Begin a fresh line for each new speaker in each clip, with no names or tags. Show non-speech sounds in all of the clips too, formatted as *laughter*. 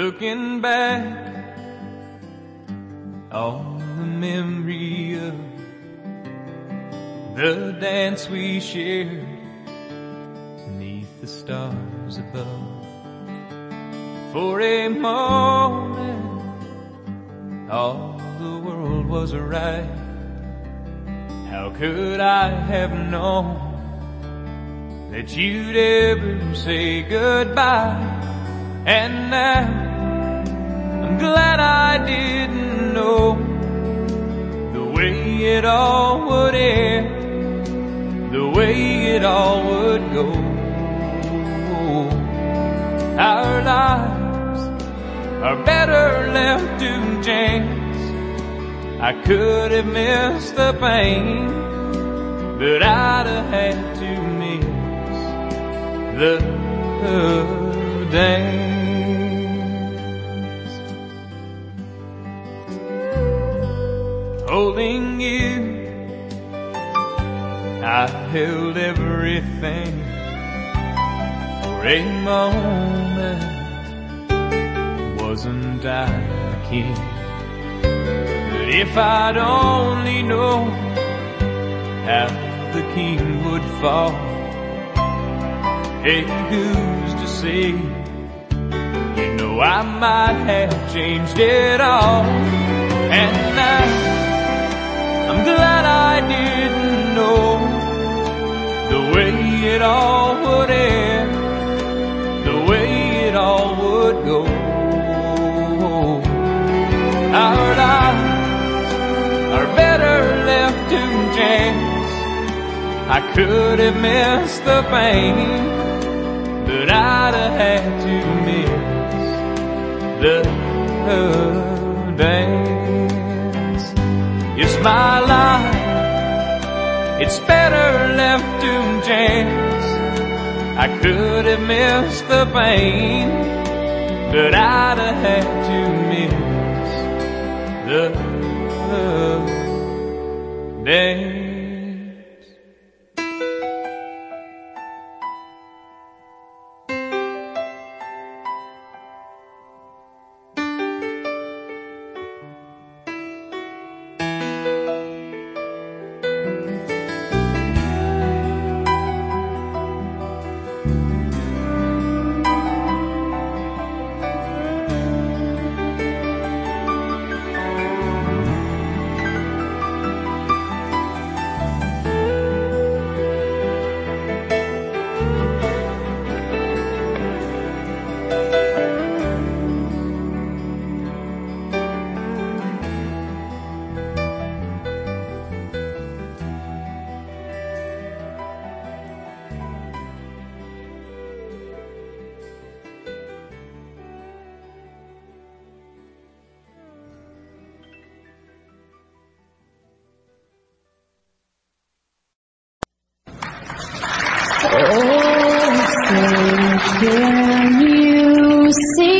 Looking back on the memory of the dance we shared beneath the stars above. For a moment, all the world was right. How could I have known that you'd ever say goodbye? And now glad I didn't know the way it all would end, the way it all would go. Our lives are better left to chance. I could have missed the pain, but I'd have had to miss the dance. Holding you, I held everything for a moment. Wasn't I the king? But if I'd only known how the king would fall, hey, who's to say? You know I might have changed it all, and I could have missed the pain, but I'd have had to miss the dance. It's my life. It's better left to chance. I could have missed the pain, but I'd have had to miss the dance.
Can you see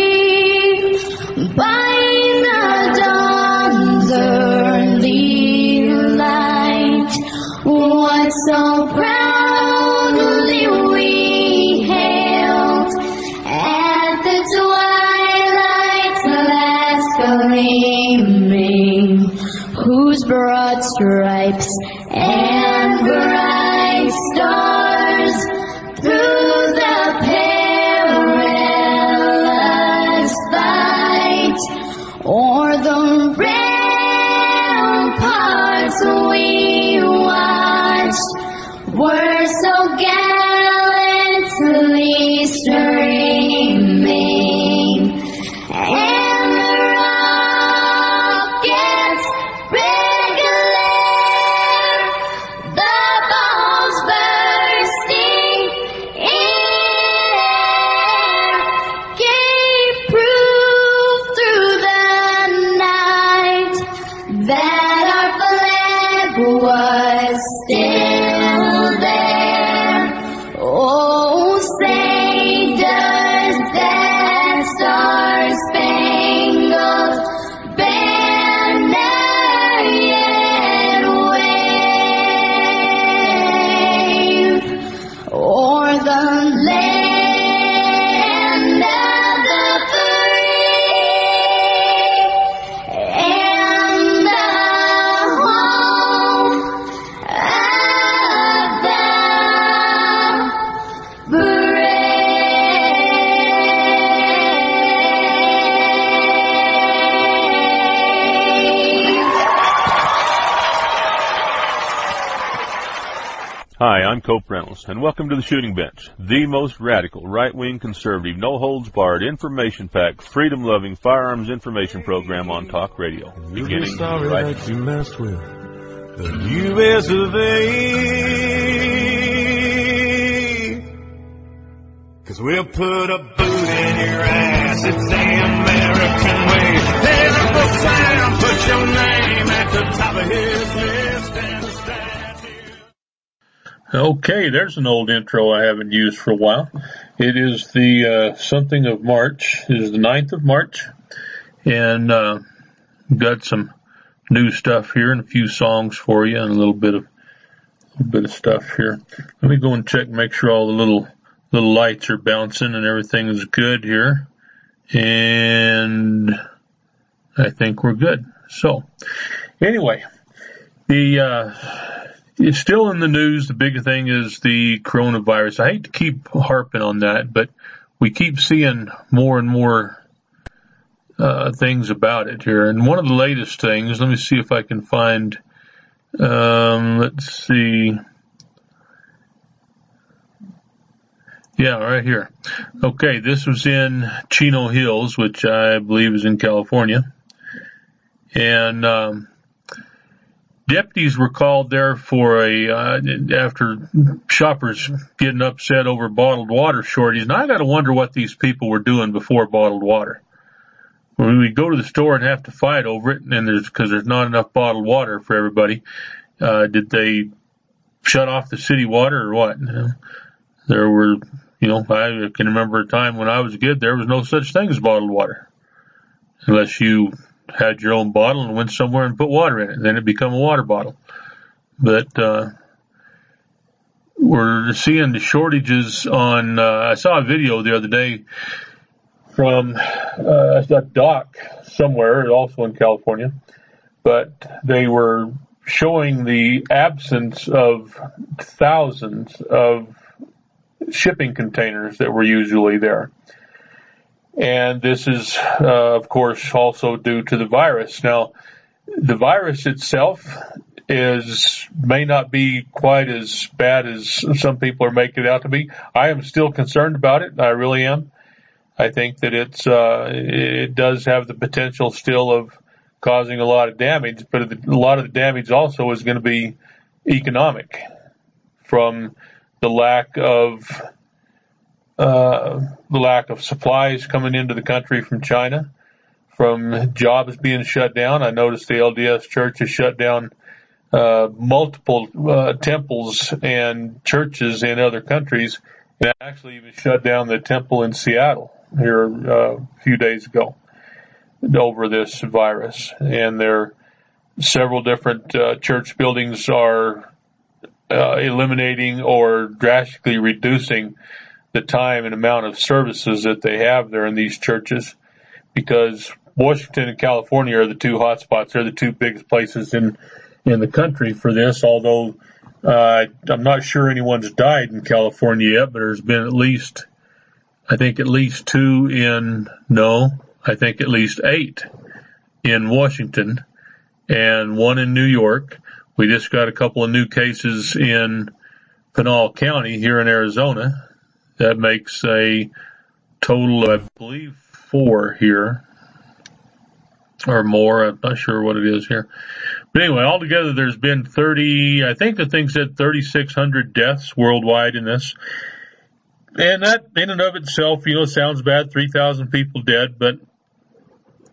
Hi, I'm Cope Reynolds, and welcome to the Shooting Bench, the most radical, right-wing, conservative, no-holds-barred, information-packed, freedom-loving firearms information program on talk radio.
You'll be
Beginning
sorry
right
that you messed with the U.S. of A. Cause we'll put a boot in your ass. It's the American way. Hey, Uncle Sam, put your name at the top of his list a.
Okay, there's an old intro I haven't used for a while. It is the uh, something of March. It is the 9th of March, and uh, got some new stuff here and a few songs for you, and a little bit of a little bit of stuff here. Let me go and check, make sure all the little little lights are bouncing and everything is good here, and I think we're good. So, anyway, the uh, it's still in the news. The big thing is the coronavirus. I hate to keep harping on that, but we keep seeing more and more uh, things about it here. And one of the latest things, let me see if I can find. Um, let's see. Yeah, right here. Okay, this was in Chino Hills, which I believe is in California, and um, deputies were called there for a uh, after shoppers getting upset over bottled water shortages. And I got to wonder what these people were doing before bottled water. When we go to the store and have to fight over it, and there's because there's not enough bottled water for everybody, uh, did they shut off the city water or what? There were, you know, I can remember a time when I was a kid, there was no such thing as bottled water, unless you had your own bottle and went somewhere and put water in it. Then it become a water bottle. But, uh, we're seeing the shortages on, uh, I saw a video the other day from, uh, a dock somewhere, also in California, but they were showing the absence of thousands of shipping containers that were usually there and this is, uh, of course, also due to the virus. Now, the virus itself is may not be quite as bad as some people are making it out to be. I am still concerned about it. I really am. I think that it's uh, it does have the potential still of causing a lot of damage, but a lot of the damage also is going to be economic from the lack of the lack of supplies coming into the country from China, from jobs being shut down. I noticed the LDS Church has shut down uh, multiple uh, temples and churches in other countries, and actually even shut down the temple in Seattle here uh, a few days ago over this virus. And there, are several different uh, church buildings are uh, eliminating or drastically reducing the time and amount of services that they have there in these churches because Washington and California are the two hotspots. They're the two biggest places in, in the country for this, although, uh, I'm not sure anyone's died in California yet, but there's been at least, I think at least two in, no, I think at least eight in Washington and one in New York. We just got a couple of new cases in Pinal County here in Arizona that makes a total of, I believe, four here or more. I'm not sure what it is here. But anyway, altogether there's been 30, I think the thing said 3,600 deaths worldwide in this. And that in and of itself, you know, sounds bad, 3,000 people dead, but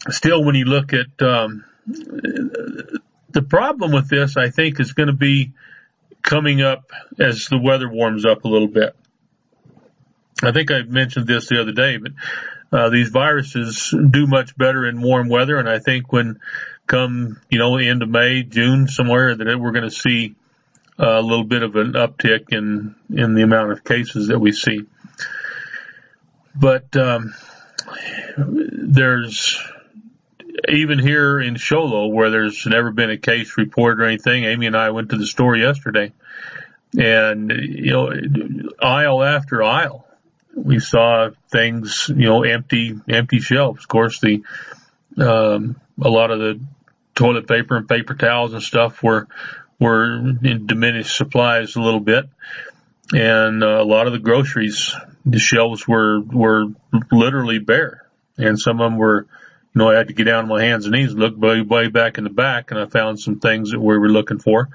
still when you look at, um, the problem with this, I think is going to be coming up as the weather warms up a little bit. I think I mentioned this the other day, but uh, these viruses do much better in warm weather, and I think when come you know end of May, June, somewhere that we're going to see a little bit of an uptick in in the amount of cases that we see. But um, there's even here in Show Low where there's never been a case reported or anything. Amy and I went to the store yesterday, and you know aisle after aisle we saw things, you know, empty, empty shelves. Of course, the, um, a lot of the toilet paper and paper towels and stuff were, were in diminished supplies a little bit, and uh, a lot of the groceries, the shelves were were literally bare, and some of them were. You know, I had to get down on my hands and knees look way, way back in the back, and I found some things that we were looking for.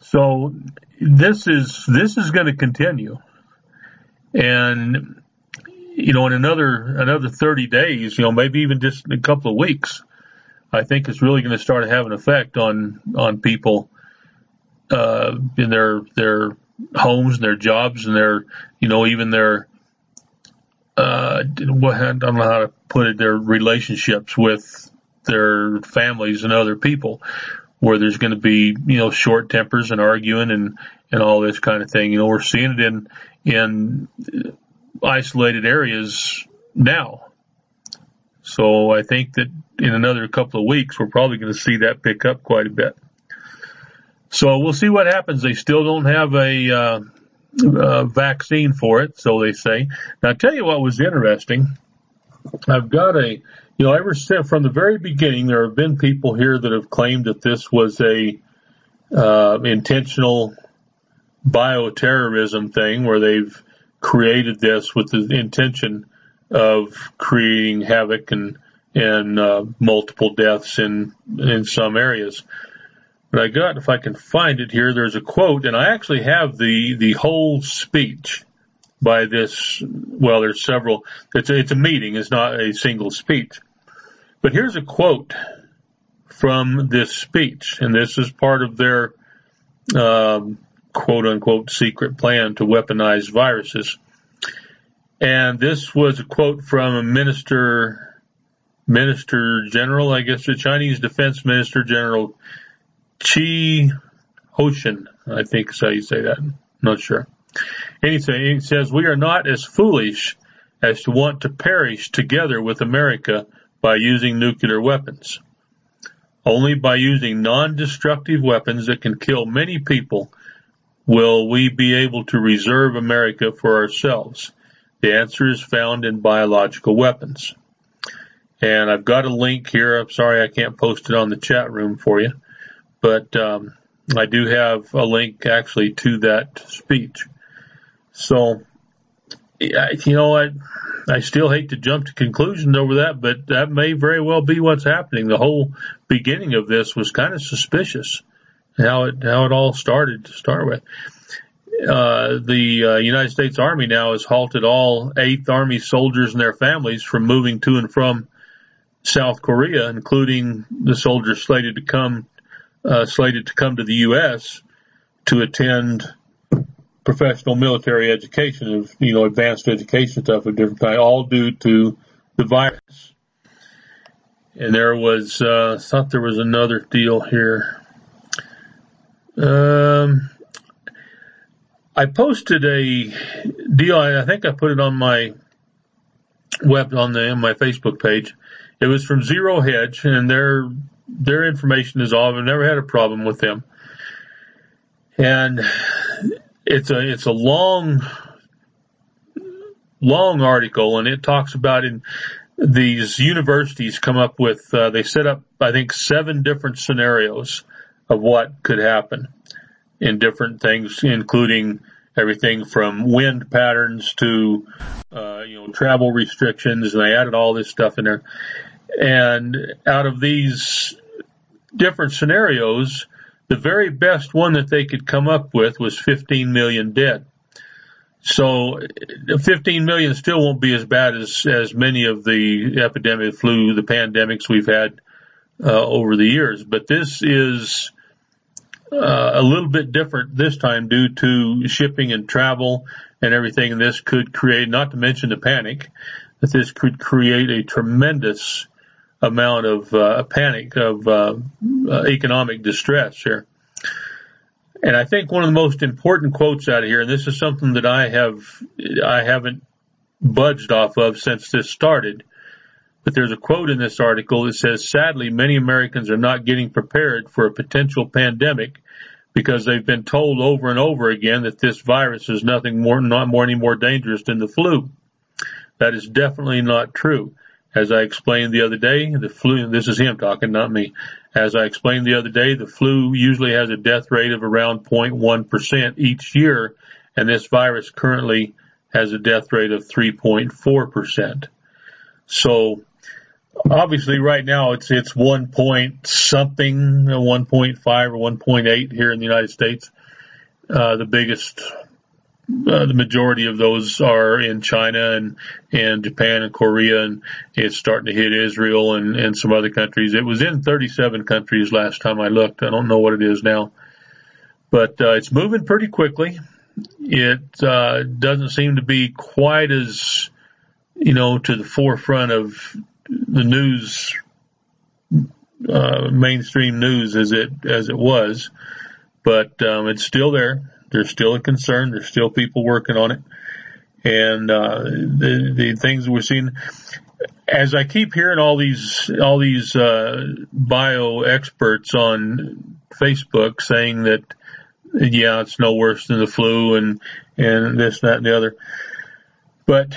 So this is this is going to continue, and you know, in another another 30 days, you know, maybe even just a couple of weeks, I think it's really going to start to have an effect on on people uh, in their their homes and their jobs and their you know even their uh, what I don't know how to put it their relationships with their families and other people where there's going to be you know short tempers and arguing and and all this kind of thing you know we're seeing it in in isolated areas now. So I think that in another couple of weeks, we're probably going to see that pick up quite a bit. So we'll see what happens. They still don't have a, uh, a vaccine for it, so they say. Now, I'll tell you what was interesting. I've got a, you know, ever since from the very beginning, there have been people here that have claimed that this was a uh, intentional bioterrorism thing where they've created this with the intention of creating havoc and and uh, multiple deaths in in some areas. But I got, if I can find it here, there's a quote, and I actually have the the whole speech by this. Well, there's several. It's a, it's a meeting. It's not a single speech. But here's a quote from this speech, and this is part of their um, quote unquote secret plan to weaponize viruses. And this was a quote from a minister, minister general, I guess the Chinese defense minister general Chi Hoshin, I think is how you say that. I'm not sure. And he says, we are not as foolish as to want to perish together with America by using nuclear weapons. Only by using non-destructive weapons that can kill many people will we be able to reserve America for ourselves? The answer is found in biological weapons. And I've got a link here. I'm sorry I can't post it on the chat room for you, but um, I do have a link actually to that speech. So, you know, I I still hate to jump to conclusions over that, but that may very well be what's happening. The whole beginning of this was kind of suspicious how it how it all started to start with. Uh, the uh, United States Army now has halted all Eighth Army soldiers and their families from moving to and from South Korea, including the soldiers slated to come uh, slated to come to the U.S. to attend professional military education of you know advanced education stuff of different kind, all due to the virus. And there was uh, I thought there was another deal here. Um, I posted a deal. I think I put it on my web on the on my Facebook page. It was from Zero Hedge, and their their information is all. I've never had a problem with them, and it's a it's a long long article, and it talks about in these universities come up with uh, they set up I think seven different scenarios of what could happen in different things, including everything from wind patterns to, uh, you know, travel restrictions. And they added all this stuff in there. And out of these different scenarios, the very best one that they could come up with was 15 million dead. So 15 million still won't be as bad as, as many of the epidemic flu, the pandemics we've had uh, over the years. But this is uh, a little bit different this time due to shipping and travel and everything. And this could create, not to mention the panic, that this could create a tremendous amount of uh, panic of uh, uh, economic distress here. And I think one of the most important quotes out of here, and this is something that I have, I haven't budged off of since this started, but there's a quote in this article that says, sadly, many Americans are not getting prepared for a potential pandemic because they've been told over and over again that this virus is nothing more, not more any more dangerous than the flu. That is definitely not true. As I explained the other day, the flu, this is him talking, not me. As I explained the other day, the flu usually has a death rate of around 0.1% each year, and this virus currently has a death rate of 3.4%. So obviously right now it's it's one point something, 1.5 or 1.8 here in the United States. Uh, the biggest, uh, the majority of those are in China and and Japan and Korea, and it's starting to hit Israel and and some other countries. It was in 37 countries last time I looked. I don't know what it is now, but uh, it's moving pretty quickly. It uh, doesn't seem to be quite as you know to the forefront of the news, uh, mainstream news as it, as it was, but, um, it's still there. There's still a concern. There's still people working on it. And, uh, the, the things we're seeing, as I keep hearing all these, all these, uh, bio experts on Facebook saying that, yeah, it's no worse than the flu and, and this, that, and the other. But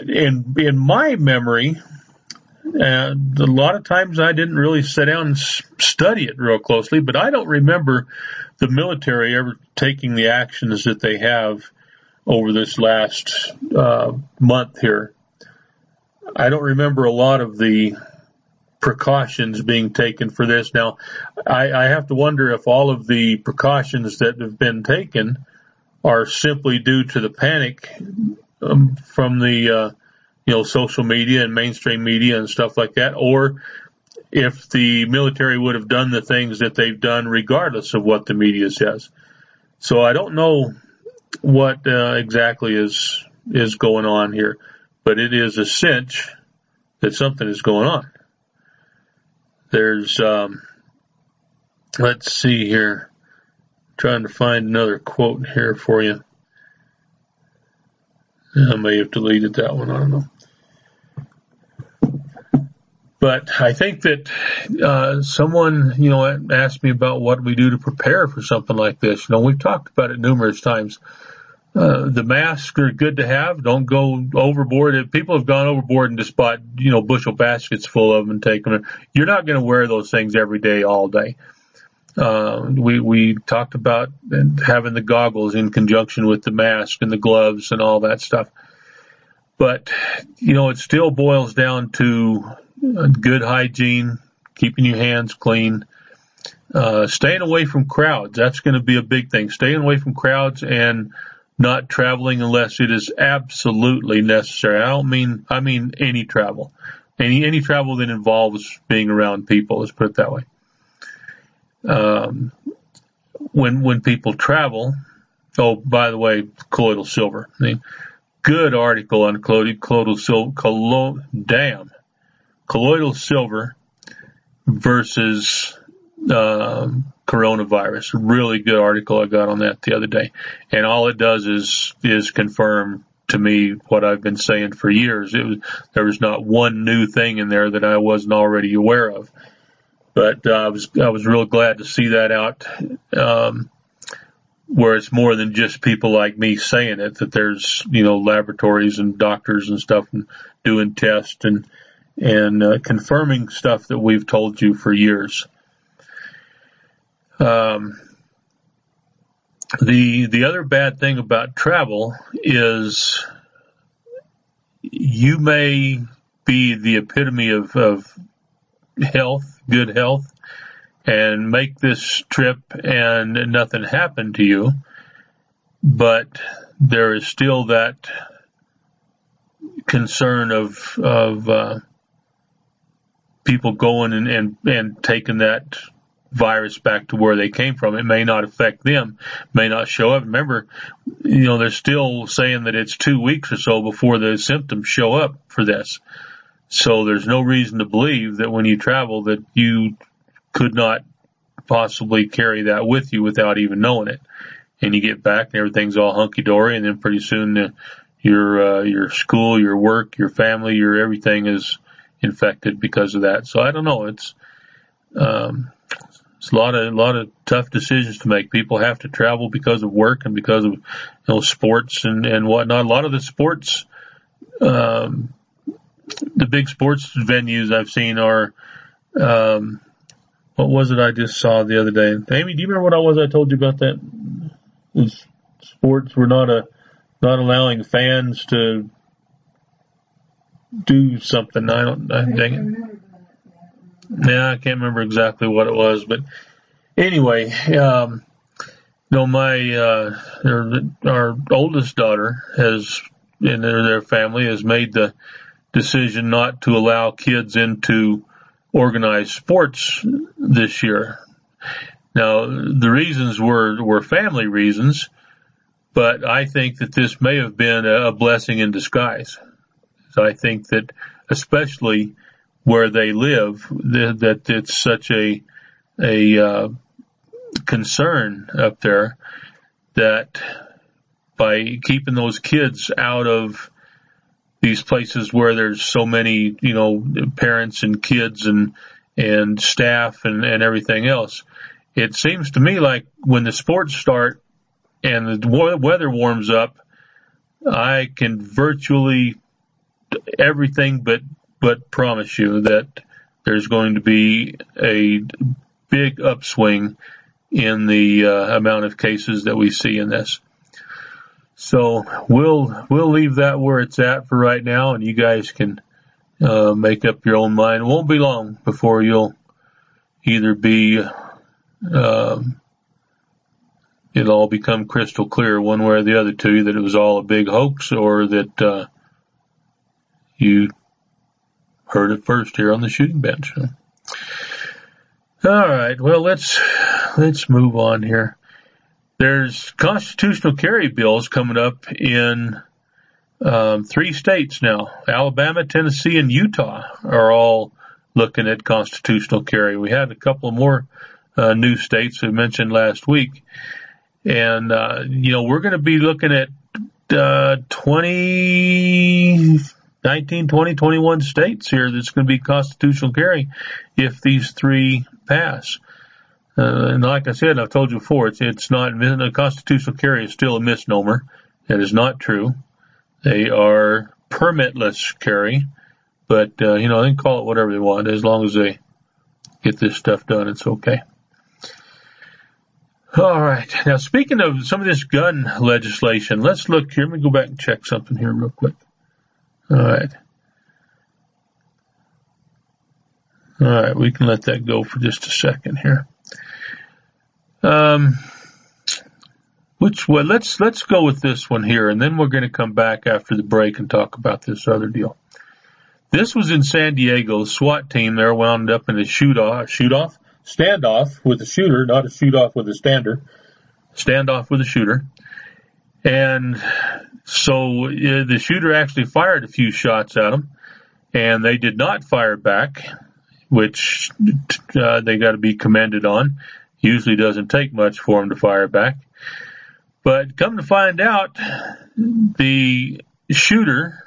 in, in my memory, and a lot of times I didn't really sit down and study it real closely, but I don't remember the military ever taking the actions that they have over this last uh, month here. I don't remember a lot of the precautions being taken for this. Now, I, I have to wonder if all of the precautions that have been taken are simply due to the panic um, from the uh, you know, social media and mainstream media and stuff like that, or if the military would have done the things that they've done regardless of what the media says. So I don't know what uh, exactly is is going on here, but it is a cinch that something is going on. There's um, let's see here, trying to find another quote here for you. I may have deleted that one. I don't know. But I think that uh, someone, you know, asked me about what we do to prepare for something like this. You know, we've talked about it numerous times. Uh, the masks are good to have. Don't go overboard. People have gone overboard and just bought, you know, bushel baskets full of them and taken them. You're not going to wear those things every day, all day. Uh, we, we talked about having the goggles in conjunction with the mask and the gloves and all that stuff. But, you know, it still boils down to good hygiene, keeping your hands clean, uh, staying away from crowds. That's going to be a big thing. Staying away from crowds and not traveling unless it is absolutely necessary. I don't mean, I mean any travel. Any, any travel that involves being around people, let's put it that way. Um, when, when people travel, oh, by the way, colloidal silver. Good article on colloidal, colloidal silver, collo, damn colloidal silver versus uh, coronavirus. Really good article I got on that the other day, and all it does is is confirm to me what I've been saying for years. It was there was not one new thing in there that I wasn't already aware of, but uh, I was I was real glad to see that out. Um, where it's more than just people like me saying it, that there's, you know, laboratories and doctors and stuff and doing tests and, and uh, confirming stuff that we've told you for years. Um, the the other bad thing about travel is you may be the epitome of, of health, good health, and make this trip and nothing happen to you, but there is still that concern of of uh, people going and, and, and taking that virus back to where they came from. It may not affect them, may not show up. Remember, you know, they're still saying that it's two weeks or so before the symptoms show up for this. So there's no reason to believe that when you travel that you could not possibly carry that with you without even knowing it. And you get back and everything's all hunky dory and then pretty soon uh, your, uh, your school, your work, your family, your everything is infected because of that. So I don't know. It's um, it's a lot of a lot of tough decisions to make. People have to travel because of work and because of you know sports and and whatnot. A lot of the sports, um, the big sports venues I've seen are um, what was it I just saw the other day? Amy, do you remember what I was I told you about that? Sports were not a not allowing fans to do something. I don't. I, dang it. Yeah, I can't remember exactly what it was, but anyway, um, no, my uh, our oldest daughter has in their, their family has made the decision not to allow kids into organized sports this year. Now, the reasons were were family reasons, but I think that this may have been a blessing in disguise. So I think that especially where they live, that it's such a a uh, concern up there that by keeping those kids out of these places where there's so many, you know, parents and kids and and staff and, and everything else. It seems to me like when the sports start and the weather warms up, I can virtually everything but but promise you that there's going to be a big upswing in the uh, amount of cases that we see in this. So we'll we'll leave that where it's at for right now, and you guys can uh, make up your own mind. It won't be long before you'll either be um, it'll all become crystal clear one way or the other to you that it was all a big hoax, or that uh, you heard it first here on the shooting bench. All right, well let's let's move on here. There's constitutional carry bills coming up in um, three states now. Alabama, Tennessee, and Utah are all looking at constitutional carry. We had a couple more uh, new states we mentioned last week. And, uh, you know, we're going to be looking at uh, 20, 19, 20, 21 states here that's going to be constitutional carry if these three pass. Uh, and like I said, I've told you before, it's, it's not, the constitutional carry is still a misnomer. That is not true. They are permitless carry, but, uh, you know, they can call it whatever they want as long as they get this stuff done. It's okay. All right. Now, speaking of some of this gun legislation, let's look here. Let me go back and check something here real quick. All right. All right. We can let that go for just a second here. Um, which way? Let's let's go with this one here, and then we're going to come back after the break and talk about this other deal. This was in San Diego. The SWAT team there wound up in a shoot off, shoot off, standoff with a shooter, not a shoot off with a stander, standoff with a shooter. And so uh, the shooter actually fired a few shots at them, and they did not fire back, which uh, they got to be commended on. Usually doesn't take much for them to fire back. But come to find out, the shooter,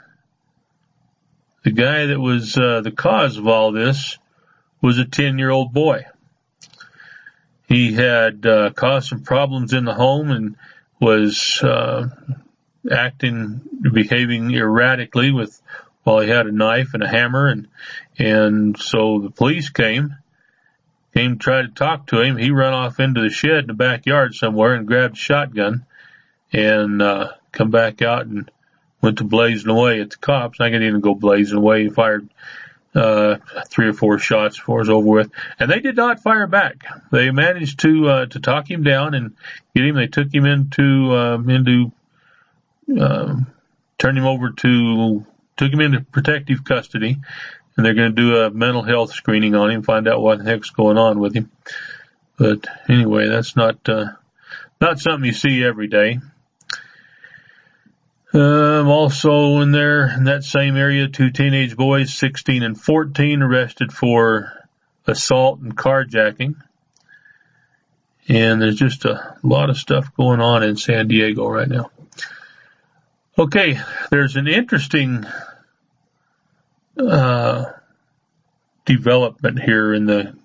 the guy that was uh, the cause of all this, was a 10 year old boy. He had uh, caused some problems in the home and was uh, acting, behaving erratically with while he had a knife and a hammer and and so the police came came try to talk to him. He ran off into the shed in the backyard somewhere and grabbed a shotgun and uh, come back out and went to blazing away at the cops. I didn't even go blazing away. He fired uh, three or four shots before it was over with, and they did not fire back. They managed to uh, to talk him down and get him. They took him into um, into um, turned him over to took him into protective custody, and they're going to do a mental health screening on him, find out what the heck's going on with him. But anyway, that's not uh, not something you see every day. Um, also in there, in that same area, two teenage boys, 16 and 14, arrested for assault and carjacking. And there's just a lot of stuff going on in San Diego right now. Okay, there's an interesting uh, development here in the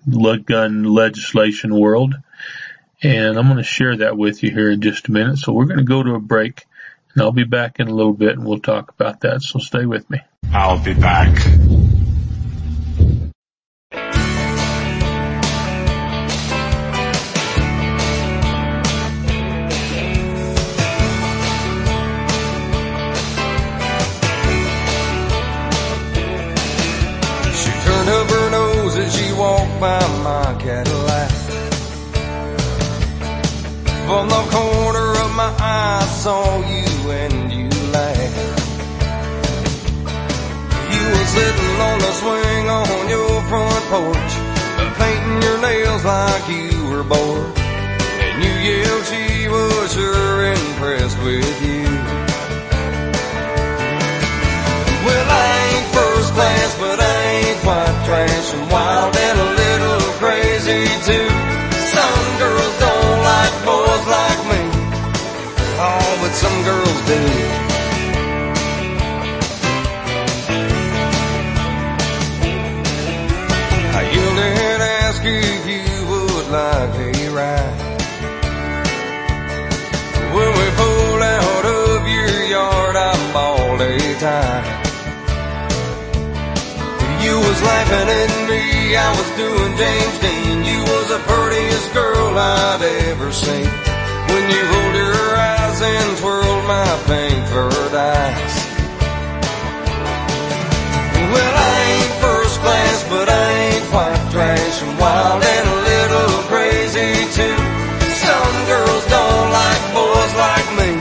gun legislation world, and I'm going to share that with you here in just a minute. So we're going to go to a break, and I'll be back in a little bit, and we'll talk about that. So stay with me.
I'll be back.
From the corner of my eye, I saw you and you laughed. You were sitting on the swing on your front porch, painting your nails like you were bored. Me, I was doing James Dean. You was the prettiest girl I'd ever seen. When you rolled your eyes and twirled my pink furred eyes. Well, I ain't first class, but I ain't quite trash and wild and a little crazy too. Some girls don't like boys like me.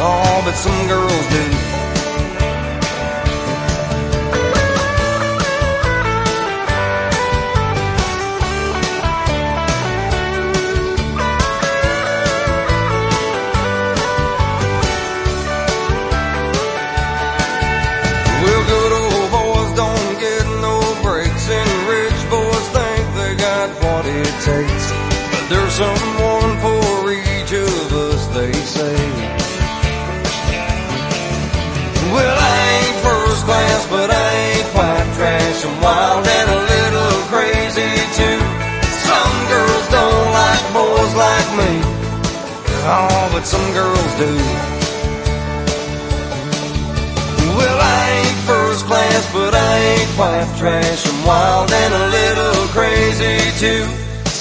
Oh, but some girls do. There's someone for each of us, they say. Well, I ain't first class, but I ain't quite trash. I'm wild and a little crazy too. Some girls don't like boys like me. Oh, but some girls do. Well, I ain't first class, but I ain't quite trash. I'm wild and a little crazy too.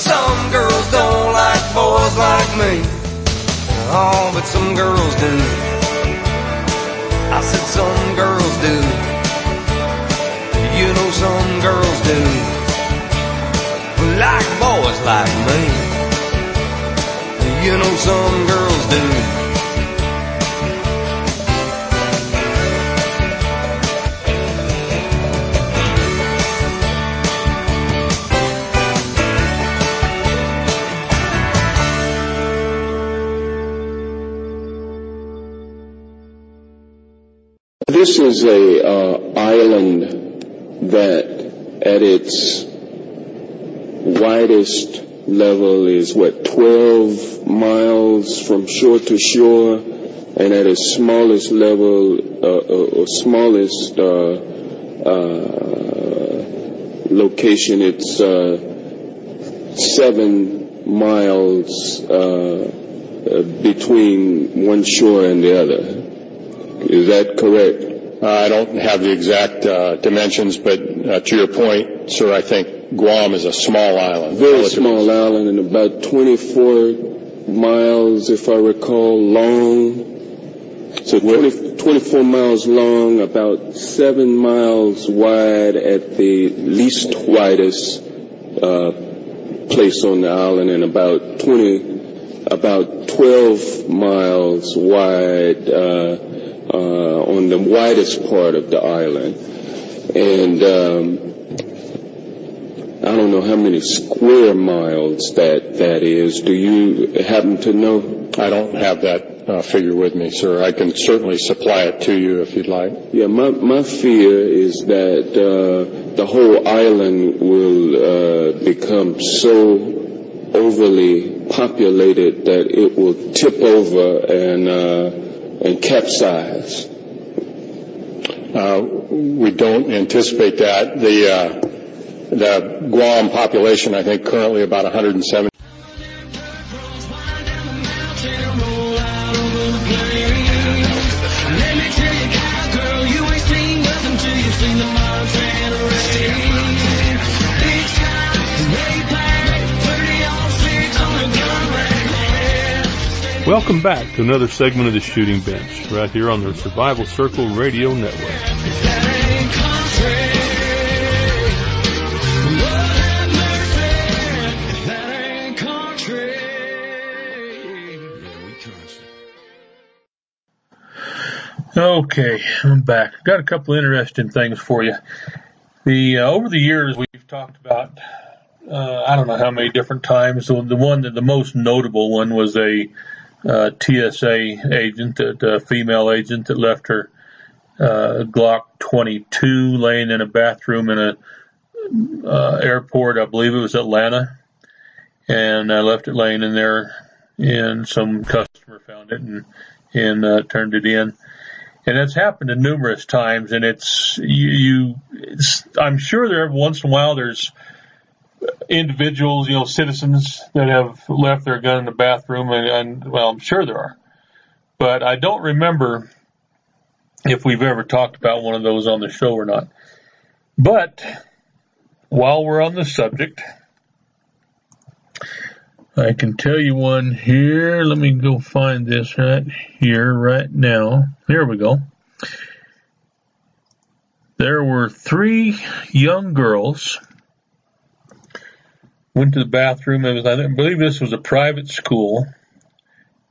Some girls don't like boys like me. Oh, but some girls do. I said some girls do. You know some girls do. Like boys like me. You know some girls do.
This is a uh, island that at its widest level is what 12 miles from shore to shore and at its smallest level uh, uh, or smallest uh, uh, location it's uh, seven miles between one shore and the other is that correct?
Uh, I don't have the exact uh, dimensions, but uh, to your point, sir, I think Guam is a small island.
Very small island and about 24 miles, if I recall, long. So 20, 24 miles long, about 7 miles wide at the least widest uh, place on the island and about 20, about 12 miles wide on the widest part of the island. And um, I don't know how many square miles that that is. Do you happen to know?
I don't have that uh, figure with me, sir. I can certainly supply it to you if you'd like.
Yeah, my my fear is that uh, the whole island will uh, become so overly populated that it will tip over and uh, and capsize.
Uh, we don't anticipate that. The uh, the Guam population, I think, currently about 170.
Welcome back to another segment of the Shooting Bench, right here on the Survival Circle Radio Network.
Okay, I'm back. Got a couple of interesting things for you. The uh, over the years we've talked about uh, I don't know how many different times. The, the one that the most notable one was a TSA agent, a, female agent that left her uh, Glock 22 laying in a bathroom in a uh, airport. I believe it was Atlanta, and I left it laying in there, and some customer found it and and uh, turned it in. And that's happened numerous times, and it's you. you it's, I'm sure there every once in a while there's individuals, you know, citizens that have left their gun in the bathroom, and, and well, I'm sure there are, but I don't remember if we've ever talked about one of those on the show or not. But while we're on the subject, I can tell you one here. Let me go find this right here, right now. Here we go. There were three young girls went to the bathroom. It was, I believe this was a private school.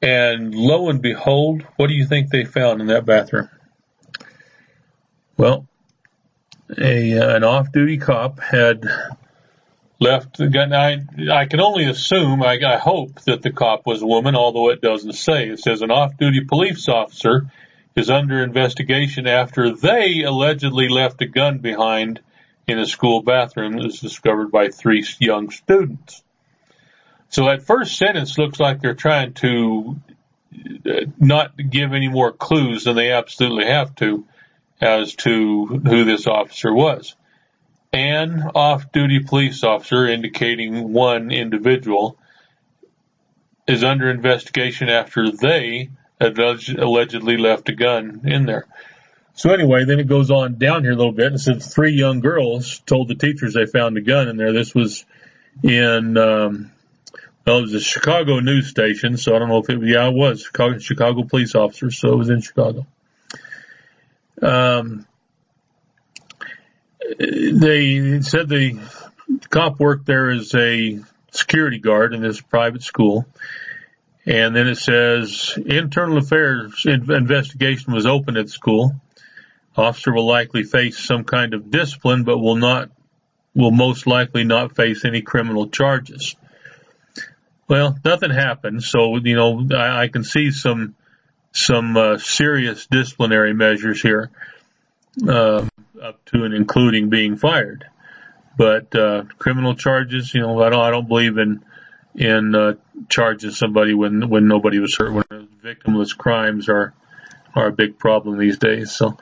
And lo and behold, what do you think they found in that bathroom? Well, a uh, an off-duty cop had left the gun. I I can only assume. I, I hope that the cop was a woman, although it doesn't say. It says an off-duty police officer is under investigation after they allegedly left a gun behind in a school bathroom was discovered by three young students. So that first sentence looks like they're trying to uh, not give any more clues than they absolutely have to as to who this officer was. An off-duty police officer indicating one individual is under investigation after they allegedly left a gun in there. So anyway, then it goes on down here a little bit and says three young girls told the teachers they found a gun in there. This was in, um, well, it was a Chicago news station, so I don't know if it, yeah, it was Chicago, Chicago police officers, so it was in Chicago. Um, they said the cop worked there as a security guard in this private school. And then it says internal affairs investigation was open at the school. Officer will likely face some kind of discipline, but will not, will most likely not face any criminal charges. Well, nothing happened, so you know I, I can see some some uh, serious disciplinary measures here, uh, up to and including being fired. But uh, criminal charges, you know, I don't I don't believe in in uh, charging somebody when when nobody was hurt. When victimless crimes are are a big problem these days. So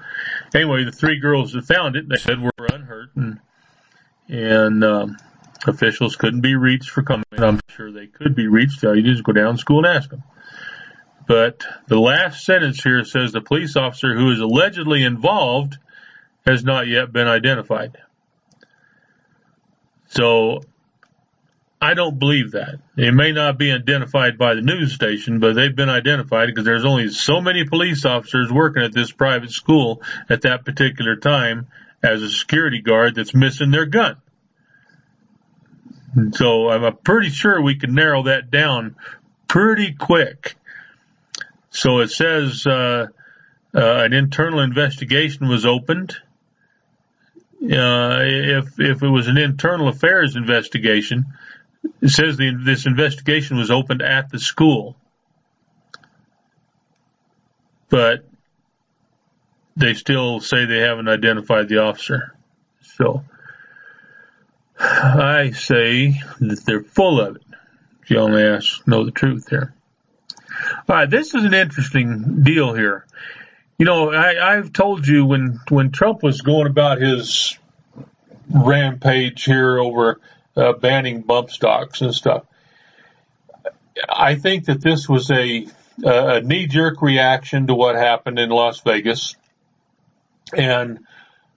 anyway, the three girls that found it, they said were unhurt and, and, um, officials couldn't be reached for comment. I'm sure they could be reached. All You just go down to school and ask them. But the last sentence here says the police officer who is allegedly involved has not yet been identified. So I don't believe that. It may not be identified by the news station, but they've been identified because there's only so many police officers working at this private school at that particular time as a security guard that's missing their gun. So I'm pretty sure we can narrow that down pretty quick. So it says uh, uh, an internal investigation was opened. Uh, if if it was an internal affairs investigation, it says the, this investigation was opened at the school, but they still say they haven't identified the officer. So I say that they're full of it. You only ask, know the truth here. All right, this is an interesting deal here. You know, I, I've told you when when Trump was going about his rampage here over uh, banning bump stocks and stuff. I think that this was a, a knee jerk reaction to what happened in Las Vegas. And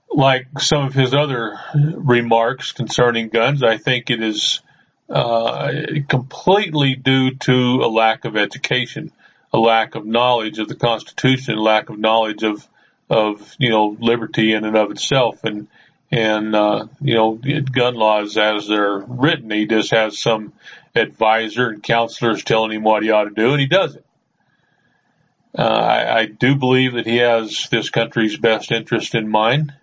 like some of his other remarks concerning guns, I think it is uh, completely due to a lack of education, a lack of knowledge of the Constitution, a lack of knowledge of of you know liberty in and of itself, and and, uh, you know, gun laws as they're written, he just has some advisor and counselors telling him what he ought to do and he does it. Uh, I, I do believe that he has this country's best interest in mind,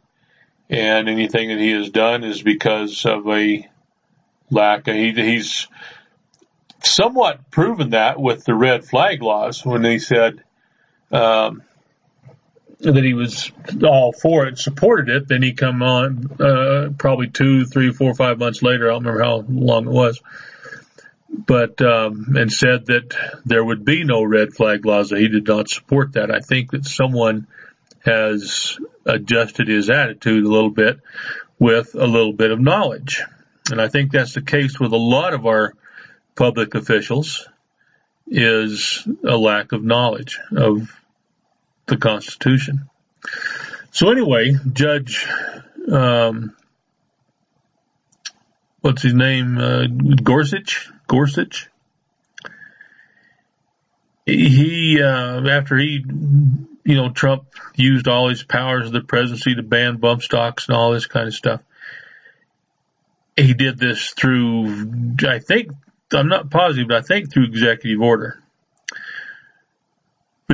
and anything that he has done is because of a lack. Of, he, he's somewhat proven that with the red flag laws when he said um, that he was all for it, supported it. Then he come on uh, probably two, three, four, five months later. I don't remember how long it was but um, and said that there would be no red flag laws. He did not support that. I think that someone has adjusted his attitude a little bit with a little bit of knowledge, and I think that's the case with a lot of our public officials. Is a lack of knowledge of the Constitution. So anyway, Judge, um, what's his name? Uh, Gorsuch Gorsuch. He, uh, after he, you know, Trump used all his powers of the presidency to ban bump stocks and all this kind of stuff. He did this through, I think, I'm not positive, but I think through executive order.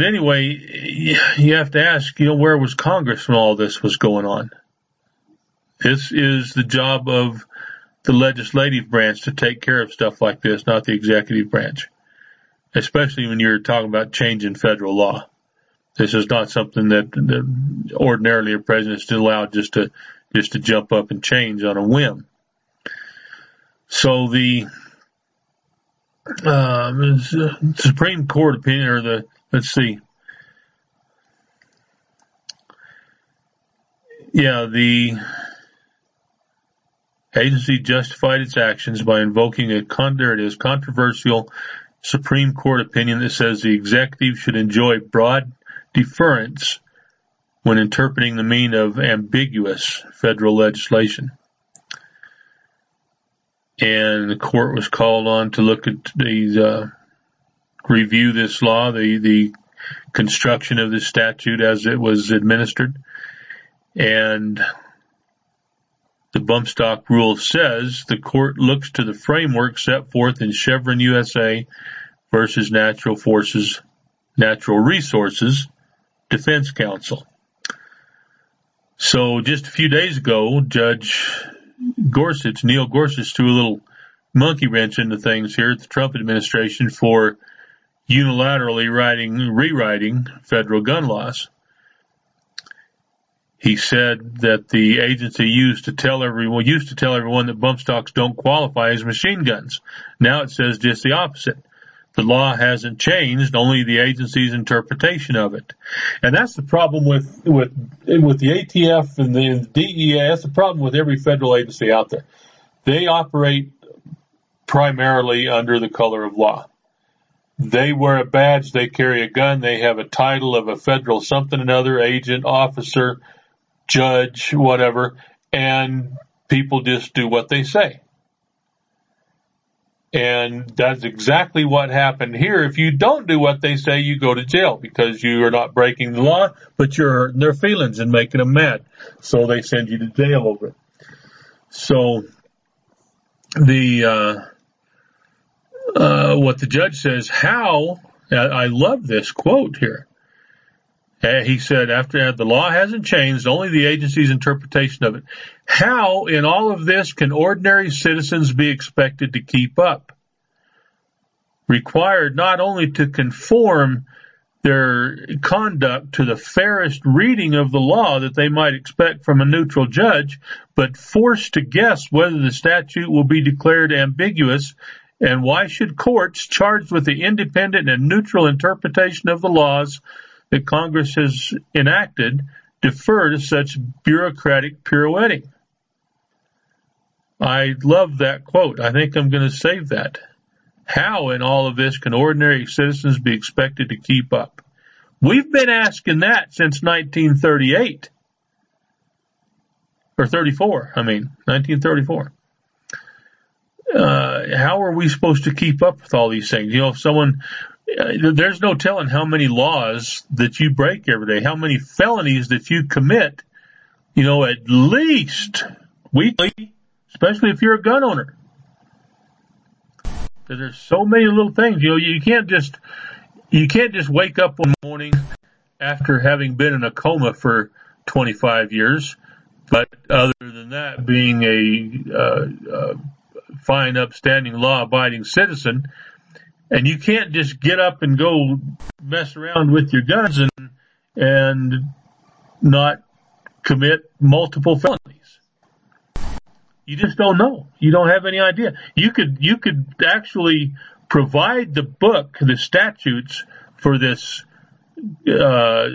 But anyway, you have to ask, you know, where was Congress when all this was going on? This is the job of the legislative branch to take care of stuff like this, not the executive branch. Especially when you're talking about changing federal law. This is not something that, ordinarily a president is allowed just to just to jump up and change on a whim. So the um, Supreme Court opinion, or the let's see, yeah, the agency justified its actions by invoking a con- there it is, controversial Supreme Court opinion that says the executive should enjoy broad deference when interpreting the meaning of ambiguous federal legislation. And the court was called on to look at the uh, review this law, the the construction of this statute as it was administered, and the bump stock rule says the court looks to the framework set forth in Chevron USA versus Natural Forces, Natural Resources Defense Council. So just a few days ago, Judge Gorsuch, Neil Gorsuch, threw a little monkey wrench into things here at the Trump administration for unilaterally writing, rewriting federal gun laws. He said that the agency used to tell everyone used to tell everyone that bump stocks don't qualify as machine guns. Now it says just the opposite. The law hasn't changed, only the agency's interpretation of it. And that's the problem with with with the ATF and the DEA. That's the problem with every federal agency out there. They operate primarily under the color of law. They wear a badge, they carry a gun, they have a title of a federal something another agent, officer, judge, whatever, and people just do what they say. And that's exactly what happened here. If you don't do what they say, you go to jail because you are not breaking the law, but you're hurting their feelings and making them mad. So they send you to jail over it. So the, uh, uh, what the judge says, how, I love this quote here. Uh, he said after the law hasn't changed, only the agency's interpretation of it. How in all of this can ordinary citizens be expected to keep up? Required not only to conform their conduct to the fairest reading of the law that they might expect from a neutral judge, but forced to guess whether the statute will be declared ambiguous and why should courts charged with the independent and neutral interpretation of the laws that Congress has enacted defer to such bureaucratic pirouetting. I love that quote. I think I'm going to save that. How in all of this can ordinary citizens be expected to keep up? We've been asking that since 1938. Or 34, I mean, 1934. Uh, how are we supposed to keep up with all these things? You know, if someone uh, there's no telling how many laws that you break every day, how many felonies that you commit, you know, at least weekly, especially if you're a gun owner. There's so many little things, you know, you can't just, you can't just wake up one morning after having been in a coma for 25 years, but other than that, being a uh, uh, fine, upstanding, law-abiding citizen, and you can't just get up and go mess around with your guns and and not commit multiple felonies. You just don't know. You don't have any idea. You could you could actually provide the book, the statutes for this uh,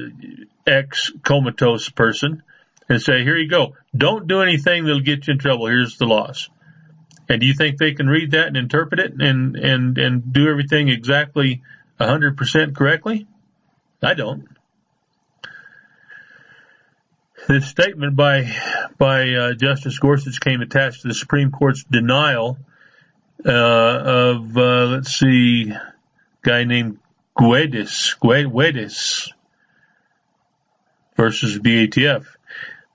ex comatose person, and say, "Here you go. Don't do anything that'll get you in trouble. Here's the laws." And do you think they can read that and interpret it and and and do everything exactly hundred percent correctly? I don't. This statement by by uh, Justice Gorsuch came attached to the Supreme Court's denial uh, of uh, let's see, guy named Guedes Guedes versus BATF.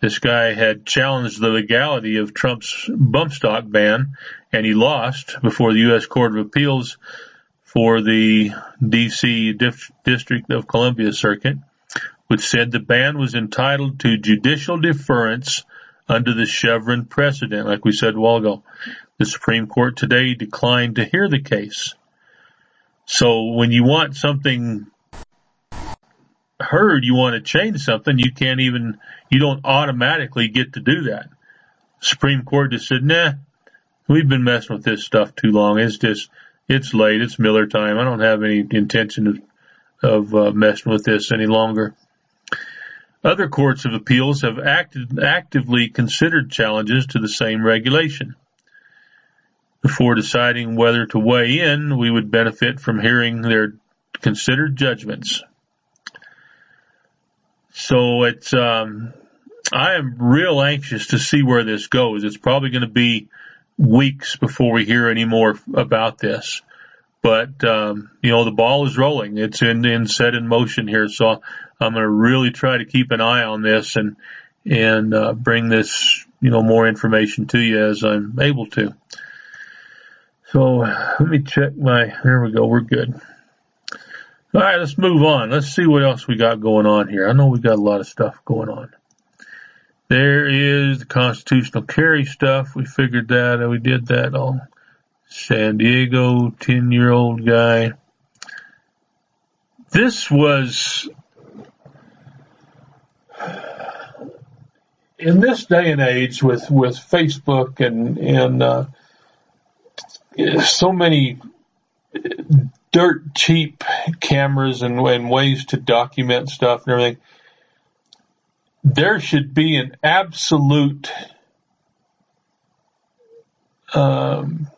This guy had challenged the legality of Trump's bump stock ban, and he lost before the U.S. Court of Appeals for the D.C. Dif- District of Columbia Circuit, which said the ban was entitled to judicial deference under the Chevron precedent, like we said a while ago. The Supreme Court today declined to hear the case. So when you want something heard, you want to change something, you can't even, you don't automatically get to do that. Supreme Court just said, nah, we've been messing with this stuff too long. It's just, it's late. It's Miller time. I don't have any intention of, of uh, messing with this any longer. Other courts of appeals have acted, actively considered challenges to the same regulation. Before deciding whether to weigh in, we would benefit from hearing their considered judgments. So it's, um, I am real anxious to see where this goes. It's probably going to be weeks before we hear any more about this. But, um, you know, the ball is rolling. It's in, in set in motion here. So I'm going to really try to keep an eye on this and, and, uh, bring this, you know, more information to you as I'm able to. So let me check my, there we go. We're good. All right, let's move on. Let's see what else we got going on here. I know we got a lot of stuff going on. There is the constitutional carry stuff. We figured that and we did that all. San Diego, 10 year old guy. This was, in this day and age with, with Facebook and, and, uh, so many dirt cheap cameras and, and ways to document stuff and everything. There should be an absolute um,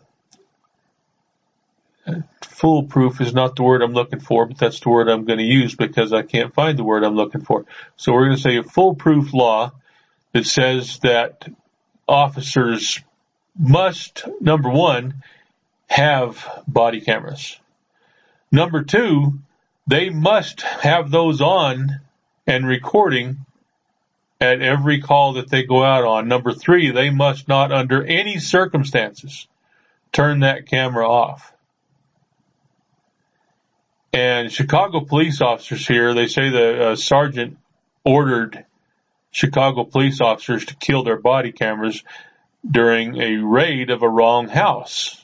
foolproof is not the word I'm looking for, but that's the word I'm going to use because I can't find the word I'm looking for. So we're going to say a foolproof law that says that officers must, number one, have body cameras. Number two, they must have those on and recording at every call that they go out on. Number three, they must not under any circumstances turn that camera off. And Chicago police officers here, they say the uh, sergeant ordered Chicago police officers to kill their body cameras during a raid of a wrong house.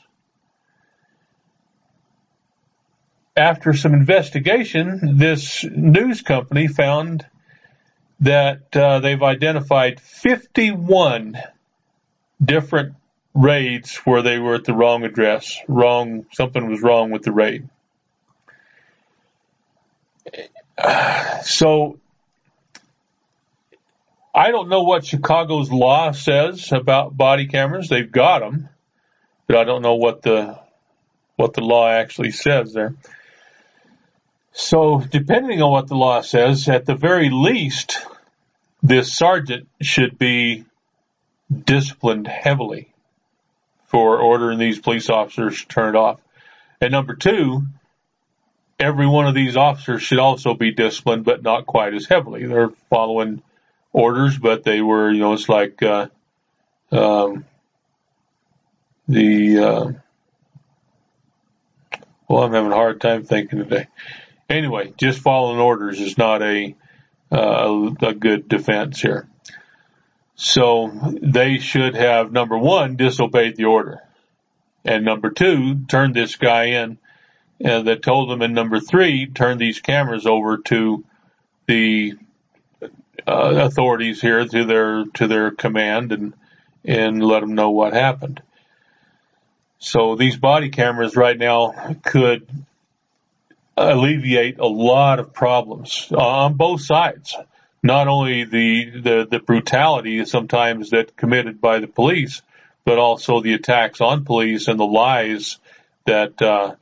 after some investigation, this news company found that uh, they've identified 51 different raids where they were at the wrong address. Wrong, something was wrong with the raid. So I don't know what Chicago's law says about body cameras. They've got them, but I don't know what the what the law actually says there. So depending on what the law says, at the very least, this sergeant should be disciplined heavily for ordering these police officers to turn off. And number two, every one of these officers should also be disciplined, but not quite as heavily. They're following orders, but they were, you know, it's like, uh, um, the, uh, well, I'm having a hard time thinking today anyway, just following orders is not a uh, a good defense here. So they should have number one disobeyed the order, and number two turned this guy in and that told them, and number three turned these cameras over to the uh, authorities here to their to their command and and let them know what happened. So these body cameras right now could alleviate a lot of problems on both sides. Not only the, the, the brutality sometimes that committed by the police, but also the attacks on police and the lies that, uh,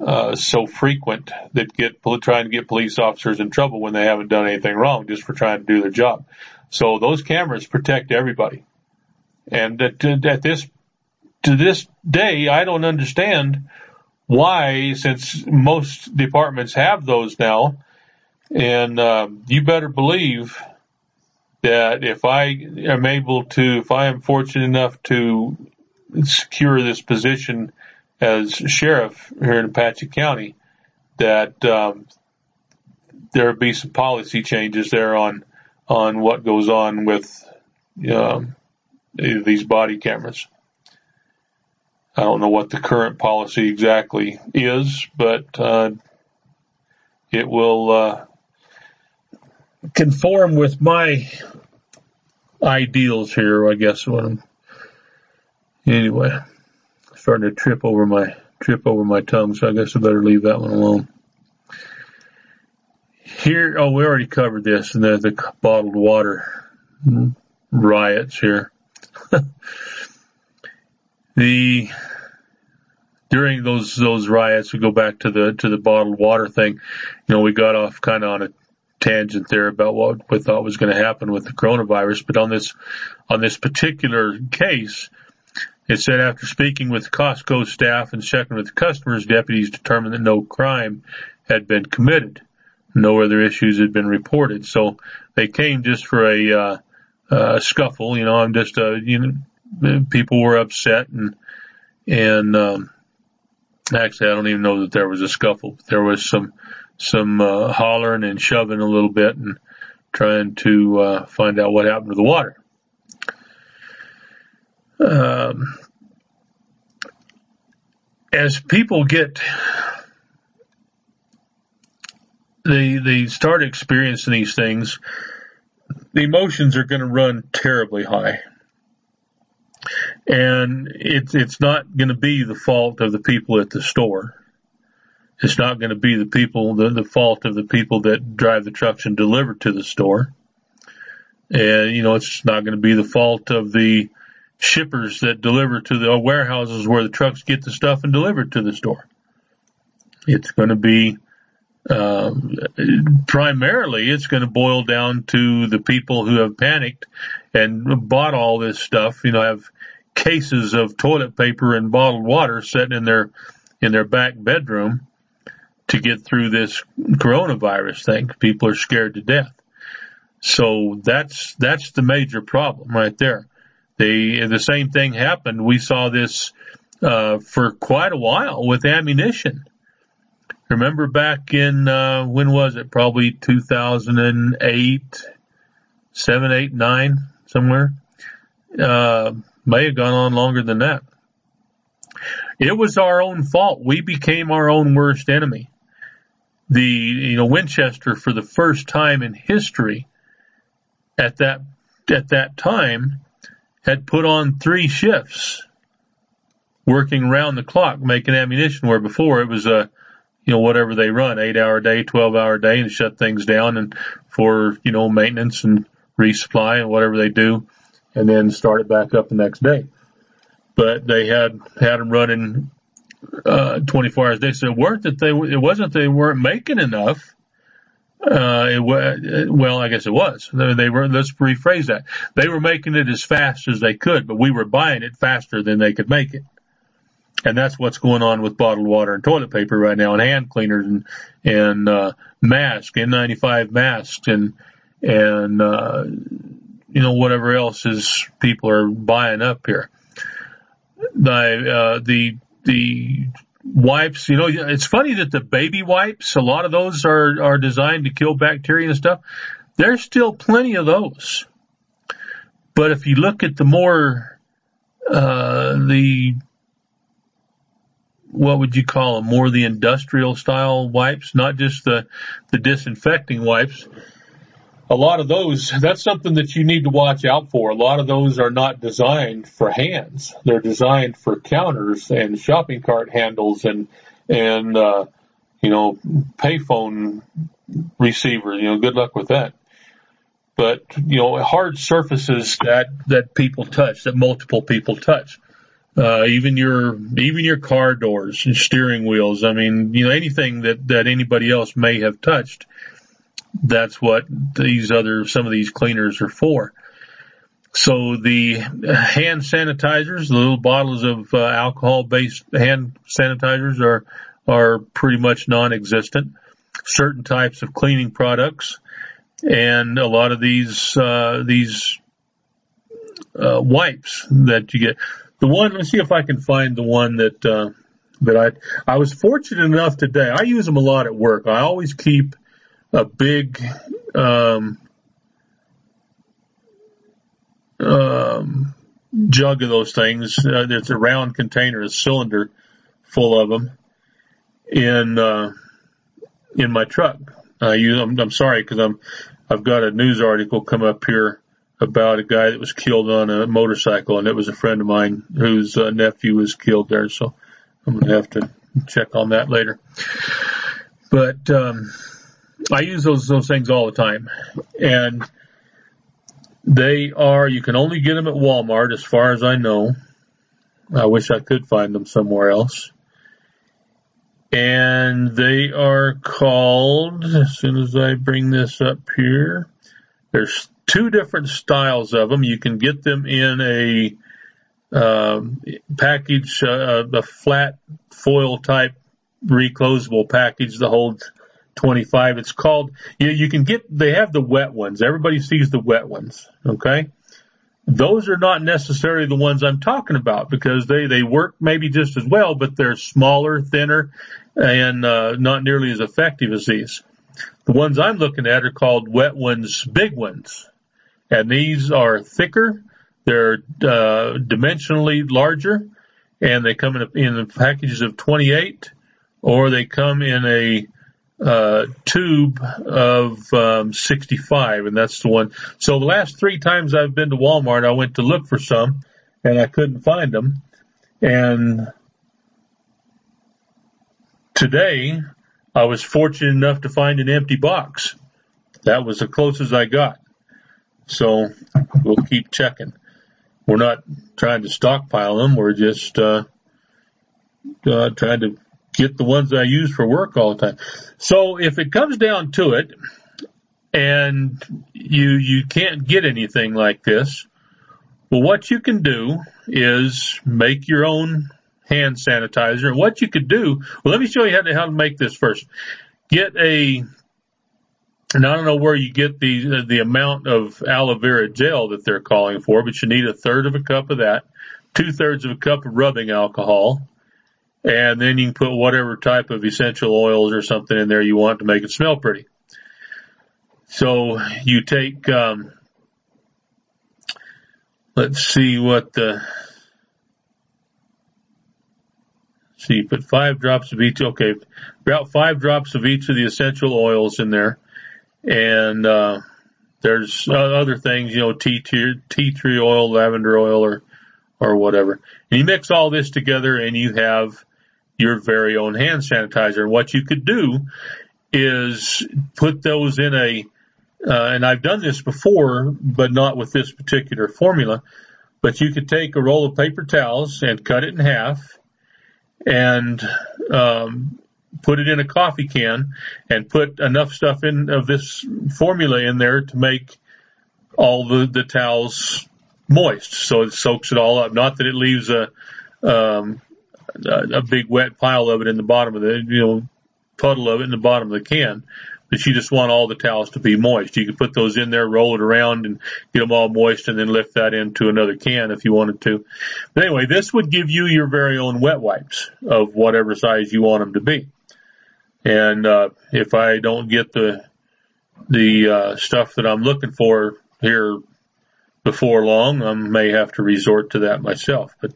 uh, so frequent that get trying to get police officers in trouble when they haven't done anything wrong just for trying to do their job. So those cameras protect everybody. And at, at this to this day, I don't understand why, since most departments have those now, and uh, you better believe that if I am able to, if I am fortunate enough to secure this position as sheriff here in Apache County, that um, there will be some policy changes there on on what goes on with um, these body cameras. I don't know what the current policy exactly is, but uh, it will uh, conform with my ideals here, I guess. What I'm anyway, starting to trip over my trip over my tongue, so I guess I better leave that one alone. Here, oh, we already covered this, and the, the bottled water riots here. *laughs* the during those those riots, we go back to the to the bottled water thing. You know, we got off kind of on a tangent there about what we thought was going to happen with the coronavirus, but on this on this particular case, it said after speaking with Costco staff and checking with customers, deputies determined that no crime had been committed. No other issues had been reported. So they came just for a, uh, uh, scuffle. You know, I'm just, uh, you know, people were upset and, and, um, actually I don't even know that there was a scuffle. But there was some, some, uh, hollering and shoving a little bit and trying to, uh, find out what happened to the water. Um, as people get they they start experiencing these things, the emotions are going to run terribly high. And it's, it's not going to be the fault of the people at the store. It's not going to be the people, the, the fault of the people that drive the trucks and deliver to the store. And, you know, it's not going to be the fault of the shippers that deliver to the warehouses where the trucks get the stuff and deliver to the store. It's going to be um, primarily it's going to boil down to the people who have panicked and bought all this stuff, you know, have cases of toilet paper and bottled water sitting in their, in their back bedroom to get through this coronavirus thing. People are scared to death. So that's, that's the major problem right there. They, the same thing happened. We saw this, uh, for quite a while with ammunition remember back in, uh, when was it? Probably 2008, 7, 8, 9, somewhere. Uh, may have gone on longer than that. It was our own fault. We became our own worst enemy. The, you know, Winchester for the first time in history at that, at that time had put on three shifts working round the clock making ammunition where before it was a, you know, whatever they run, eight hour day, 12 hour day and shut things down and for, you know, maintenance and resupply and whatever they do and then start it back up the next day. But they had, had them running, uh, 24 hours a day. So it weren't that they, it wasn't they weren't making enough. Uh, it was, well, I guess it was. They were, let's rephrase that. They were making it as fast as they could, but we were buying it faster than they could make it. And that's what's going on with bottled water and toilet paper right now and hand cleaners and, and, uh, masks, N95 masks and, and, uh, you know, whatever else is people are buying up here. The, uh, the, the wipes, you know, it's funny that the baby wipes, a lot of those are, are designed to kill bacteria and stuff. There's still plenty of those. But if you look at the more, uh, the, what would you call them? More the industrial style wipes, not just the, the disinfecting wipes. A lot of those, that's something that you need to watch out for. A lot of those are not designed for hands. They're designed for counters and shopping cart handles and, and, uh, you know, payphone receivers. You know, good luck with that but you know hard surfaces that that people touch that multiple people touch uh, even your even your car doors and steering wheels i mean you know anything that that anybody else may have touched that's what these other some of these cleaners are for so the hand sanitizers the little bottles of uh, alcohol based hand sanitizers are are pretty much non-existent certain types of cleaning products and a lot of these uh, these uh, wipes that you get. The one, let's see if I can find the one that uh, that I I was fortunate enough today. I use them a lot at work. I always keep a big um, um, jug of those things. Uh, it's a round container, a cylinder full of them in uh, in my truck. I use. I'm, I'm sorry because I'm I've got a news article come up here about a guy that was killed on a motorcycle, and it was a friend of mine whose uh, nephew was killed there. So I'm going to have to check on that later. But um, I use those those things all the time, and they are you can only get them at Walmart, as far as I know. I wish I could find them somewhere else and they are called, as soon as I bring this up here, there's two different styles of them. You can get them in a um, package, uh, a flat foil type reclosable package that holds 25. It's called, you, you can get, they have the wet ones. Everybody sees the wet ones. Okay those are not necessarily the ones I'm talking about because they, they work maybe just as well, but they're smaller, thinner, and uh, not nearly as effective as these. The ones I'm looking at are called wet ones, big ones, and these are thicker. They're uh, dimensionally larger, and they come in, a, in packages of 28, or they come in a uh, tube of um, 65, and that's the one. So the last three times I've been to Walmart, I went to look for some, and I couldn't find them. And today, I was fortunate enough to find an empty box. That was the closest I got. So we'll keep checking. We're not trying to stockpile them. We're just uh, uh, trying to get the ones I use for work all the time. So if it comes down to it and you, you can't get anything like this, well, what you can do is make your own hand sanitizer. And what you could do, well, let me show you how to, how to make this first. Get a, and I don't know where you get the, the amount of aloe vera gel that they're calling for, but you need a third of a cup of that, two thirds of a cup of rubbing alcohol, and then you can put whatever type of essential oils or something in there you want to make it smell pretty. So you take, um, let's see what the, see, you put five drops of each, okay, about five drops of each of the essential oils in there. And, uh, there's other things, you know, tea tree, tea tree oil, lavender oil, or, or whatever. And you mix all this together and you have your very own hand sanitizer. And what you could do is put those in a, uh, and I've done this before, but not with this particular formula, but you could take a roll of paper towels and cut it in half and, um, put it in a coffee can and put enough stuff in of this formula in there to make all the, the towels moist. So it soaks it all up. Not that it leaves a, um, a, a big wet pile of it in the bottom of the, you know, puddle of it in the bottom of the can. that you just want all the towels to be moist. You could put those in there, roll it around and get them all moist and then lift that into another can if you wanted to. But anyway, this would give you your very own wet wipes of whatever size you want them to be. And, uh, if I don't get the, the, uh, stuff that I'm looking for here before long, I may have to resort to that myself. But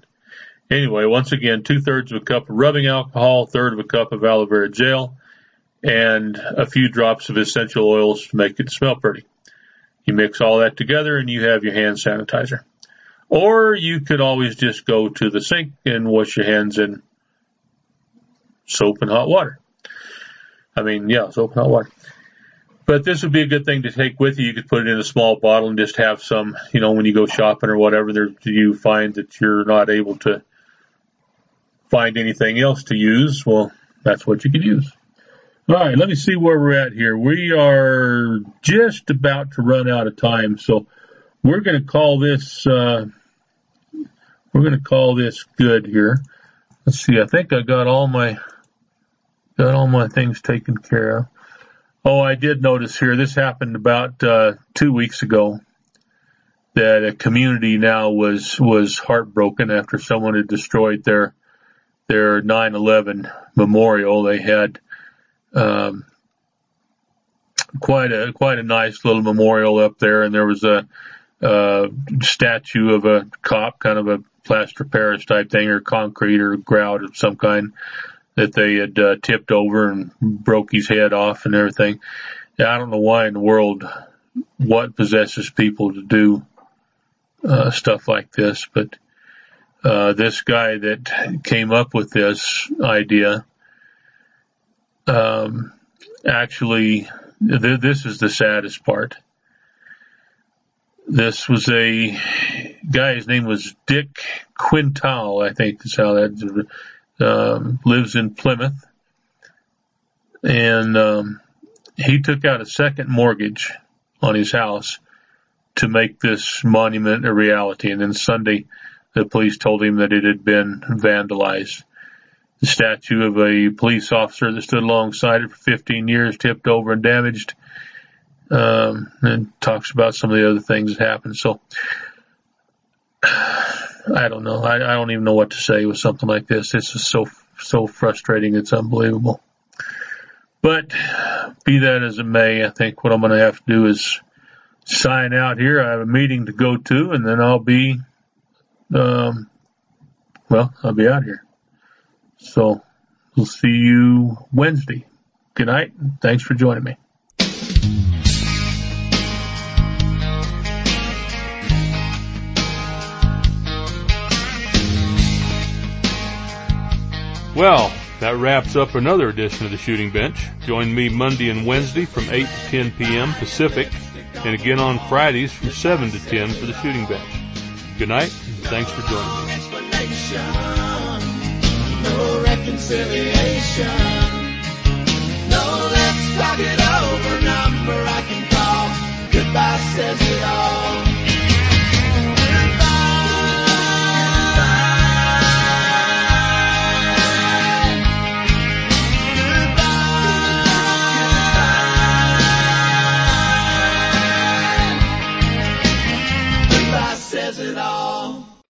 anyway, once again, two thirds of a cup of rubbing alcohol, third of a cup of aloe vera gel, and a few drops of essential oils to make it smell pretty. You mix all that together and you have your hand sanitizer. Or you could always just go to the sink and wash your hands in soap and hot water. I mean, yeah, soap and hot water. But this would be a good thing to take with you. You could put it in a small bottle and just have some, you know, when you go shopping or whatever, there you find that you're not able to find anything else to use. Well, that's what you could use. All right, let me see where we're at here. We are just about to run out of time, so we're going to call this uh, we're going to call this good here. Let's see. I think I got all my got all my things taken care of. Oh, I did notice here. This happened about uh, two weeks ago. That a community now was was heartbroken after someone had destroyed their their 9/11 memorial. They had um, quite a quite a nice little memorial up there, and there was a, a statue of a cop, kind of a plaster Paris type thing, or concrete or grout of some kind that they had uh, tipped over and broke his head off and everything. I don't know why in the world what possesses people to do uh, stuff like this, but uh, this guy that came up with this idea um, actually, th- this is the saddest part. This was a guy, his name was Dick Quintal, I think is how that, um, lives in Plymouth. And, um, he took out a second mortgage on his house to make this monument a reality. And then Sunday, the police told him that it had been vandalized the statue of a police officer that stood alongside it for 15 years, tipped over and damaged. Um, and talks about some of the other things that happened. So I don't know. I, I don't even know what to say with something like this. This is so, so frustrating. It's unbelievable. But be that as it may, I think what I'm going to have to do is sign out here. I have a meeting to go to and then I'll be, um, well, I'll be out here. So we'll see you Wednesday. Good night. Thanks for joining me.
Well, that wraps up another edition of the Shooting Bench. Join me Monday and Wednesday from 8 to 10 p.m. Pacific, and again on Fridays from 7 to 10 for the Shooting Bench. Good night, and thanks for joining me